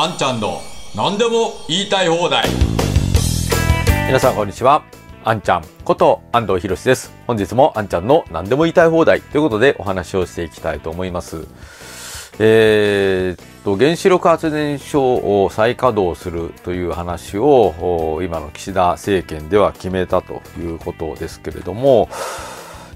あんちゃんの何でも言いたい放題皆さんこんにちは。あんちゃんこと安藤博です。本日もあんちゃんの何でも言いたい放題ということでお話をしていきたいと思います。えーっと、原子力発電所を再稼働するという話を今の岸田政権では決めたということですけれども、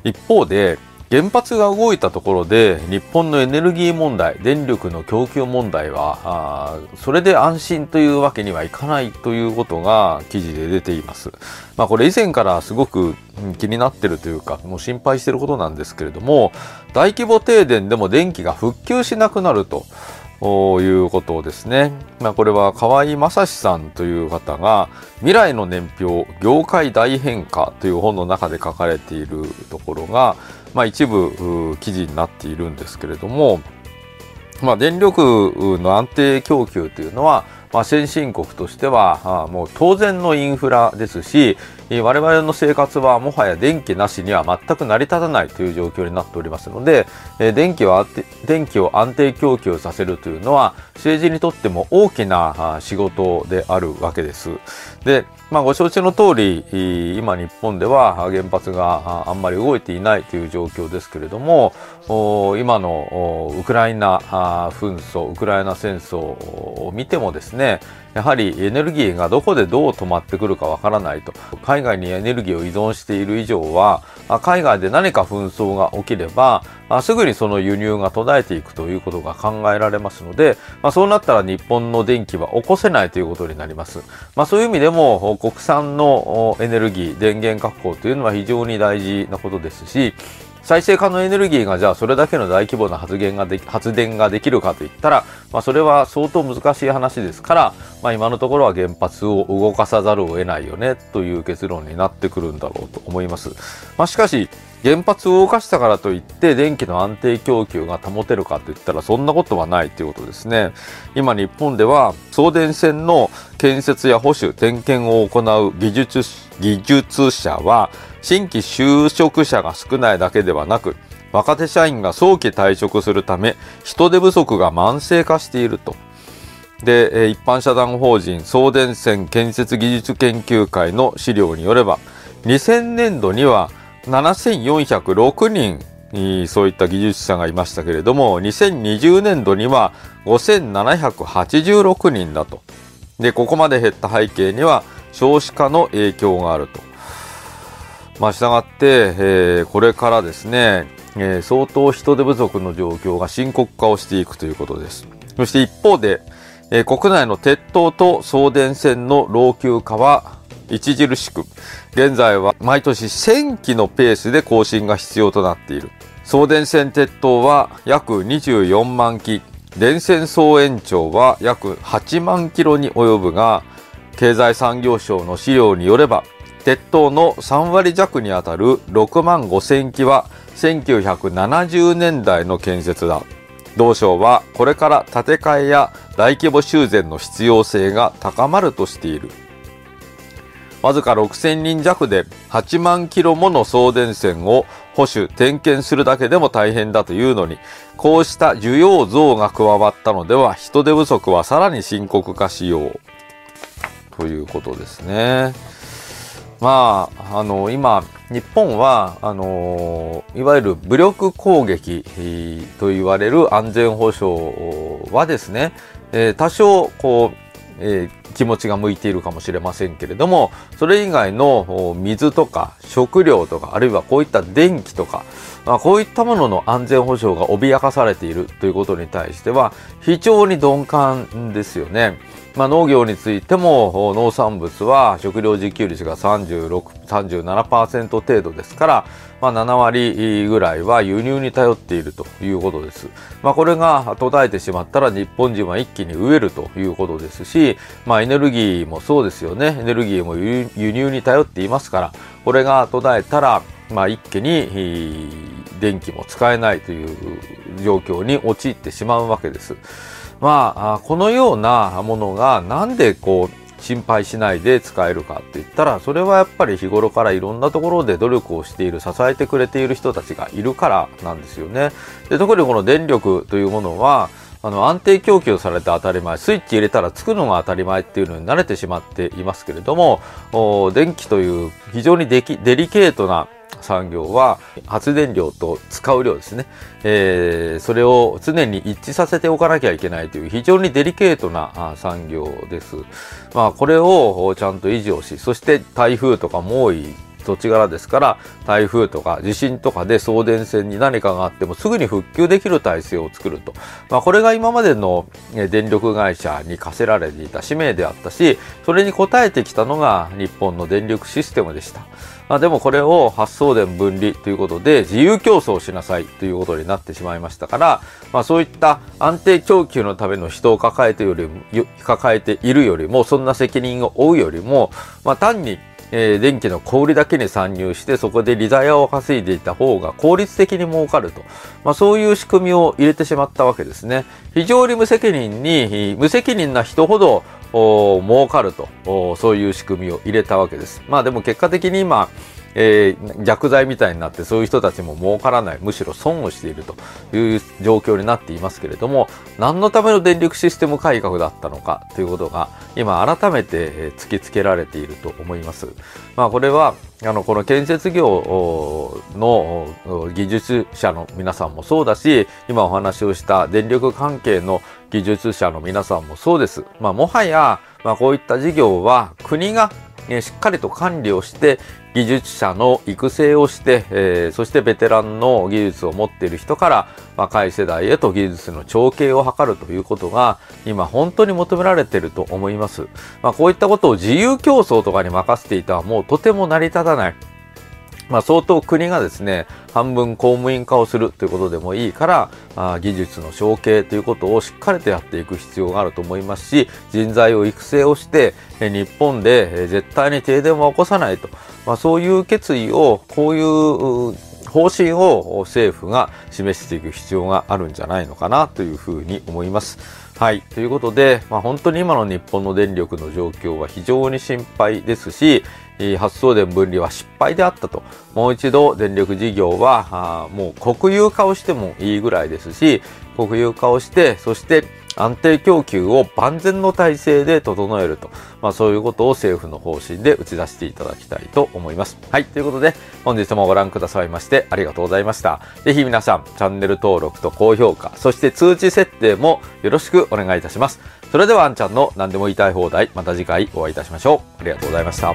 一方で原発が動いたところで日本のエネルギー問題電力の供給問題はあそれで安心というわけにはいかないということが記事で出ています。まあこれ以前からすごく気になってるというかもう心配してることなんですけれども大規模停電でも電気が復旧しなくなると。こういうことですね。まあ、これは河合正史さんという方が未来の年表業界大変化という本の中で書かれているところが、まあ、一部記事になっているんですけれども、まあ、電力の安定供給というのは、まあ、先進国としてはあもう当然のインフラですし我々の生活はもはや電気なしには全く成り立たないという状況になっておりますので、電気を安定電気を安定供給させるというのは政治にとっても大きな仕事であるわけです。で、まあ、ご承知の通り今日本では原発があんまり動いていないという状況ですけれども今のウクライナ紛争ウクライナ戦争を見てもですねねやはりエネルギーがどこでどう止まってくるかわからないと海外にエネルギーを依存している以上はあ海外で何か紛争が起きればあすぐにその輸入が途絶えていくということが考えられますので、まあ、そうなったら日本の電気は起こせないということになります。まあ、そういう意味でも国産のエネルギー電源確保というのは非常に大事なことですし再生可能エネルギーがじゃあそれだけの大規模な発電ができ発電ができるかといったら、まあ、それは相当難しい話ですから、まあ、今のところは原発を動かさざるを得ないよねという結論になってくるんだろうと思います。まあ、しかし原発を動かしたからといって電気の安定供給が保てるかといったらそんなことはないということですね。今日本では送電線の建設や保守点検を行う技術技術者は新規就職者が少ないだけではなく若手社員が早期退職するため人手不足が慢性化していると。で、一般社団法人送電線建設技術研究会の資料によれば2000年度には7406人そういった技術者がいましたけれども2020年度には5786人だと。でここまで減った背景には少子化の影響があると。まあ、したがって、えーこれからですね、えー相当人手不足の状況が深刻化をしていくということです。そして一方で、えー国内の鉄塔と送電線の老朽化は著しく、現在は毎年1000機のペースで更新が必要となっている。送電線鉄塔は約24万機、電線総延長は約8万キロに及ぶが、経済産業省の資料によれば、鉄塔の3割弱にあたる6万5千機は1970年代の建設だ。同省はこれから建て替えや大規模修繕の必要性が高まるとしている。わずか6000人弱で8万キロもの送電線を保守、点検するだけでも大変だというのに、こうした需要増が加わったのでは人手不足はさらに深刻化しよう。ということですね。まあ、あの、今、日本は、あの、いわゆる武力攻撃と言われる安全保障はですね、えー多少、こう、えー気持ちが向いているかもしれませんけれども、それ以外の水とか食料とか、あるいはこういった電気とか、まあ、こういったものの安全保障が脅かされているということに対しては、非常に鈍感ですよね。まあ、農業についても農産物は食料自給率が36、37%程度ですから、まあ、7割ぐらいは輸入に頼っているということです。まあ、これが途絶えてしまったら日本人は一気に飢えるということですし、まあ、エネルギーもそうですよね。エネルギーも輸入に頼っていますから、これが途絶えたら、まあ、一気に電気も使えないという状況に陥ってしまうわけです。まあ、このようなものがなんでこう心配しないで使えるかって言ったら、それはやっぱり日頃からいろんなところで努力をしている、支えてくれている人たちがいるからなんですよね。で特にこの電力というものは、あの、安定供給されて当たり前、スイッチ入れたらつくのが当たり前っていうのに慣れてしまっていますけれども、電気という非常にデデリケートな産業は発電量と使う量ですね、えー、それを常に一致させておかなきゃいけないという非常にデリケートな産業です。まあこれをちゃんと維持をし、そして台風とかも多い土地柄ですから台風とか地震とかで送電線に何かがあってもすぐに復旧できる体制を作ると、まあ、これが今までの電力会社に課せられていた使命であったしそれに応えてきたのが日本の電力システムでした。まあ、でもこれを発送電分離ということで自由競争しなさいということになってしまいましたから、まあ、そういった安定供給のための人を抱えてより抱えているよりもそんな責任を負うよりも、まあ、単にえー、電気の小売だけに参入してそこで利ザヤを稼いでいた方が効率的に儲かると、まあ、そういう仕組みを入れてしまったわけですね。非常に無責任に無責任な人ほど儲かると。そういう仕組みを入れたわけです。まあでも結果的に今えー、逆剤みたいになってそういう人たちも儲からないむしろ損をしているという状況になっていますけれども何のための電力システム改革だったのかということが今改めて突きつけられていると思います。まあ、これはあのこの建設業の技術者の皆さんもそうだし今お話をした電力関係の技術者の皆さんもそうです。まあ、もはや、まあ、こういった事業は国がしっかりと管理をして技術者の育成をして、えー、そしてベテランの技術を持っている人から若い世代へと技術の承継を図るということが今本当に求められていると思います。まあ、こういったことを自由競争とかに任せていたらもうとても成り立たない。まあ、相当国がですね、半分公務員化をするということでもいいから、あ技術の承継ということをしっかりとやっていく必要があると思いますし、人材を育成をして、日本で絶対に停電は起こさないと、まあ、そういう決意を、こういう方針を政府が示していく必要があるんじゃないのかなというふうに思います。はい。ということで、まあ、本当に今の日本の電力の状況は非常に心配ですし、発送電分離は失敗であったと。もう一度電力事業はもう国有化をしてもいいぐらいですし、国有化をして、そして安定供給を万全の体制で整えると、まあ、そういうことを政府の方針で打ち出していただきたいと思います。はい。ということで、本日もご覧くださいましてありがとうございました。ぜひ皆さん、チャンネル登録と高評価、そして通知設定もよろしくお願いいたします。それでは、あんちゃんの何でも言いたい放題、また次回お会いいたしましょう。ありがとうございました。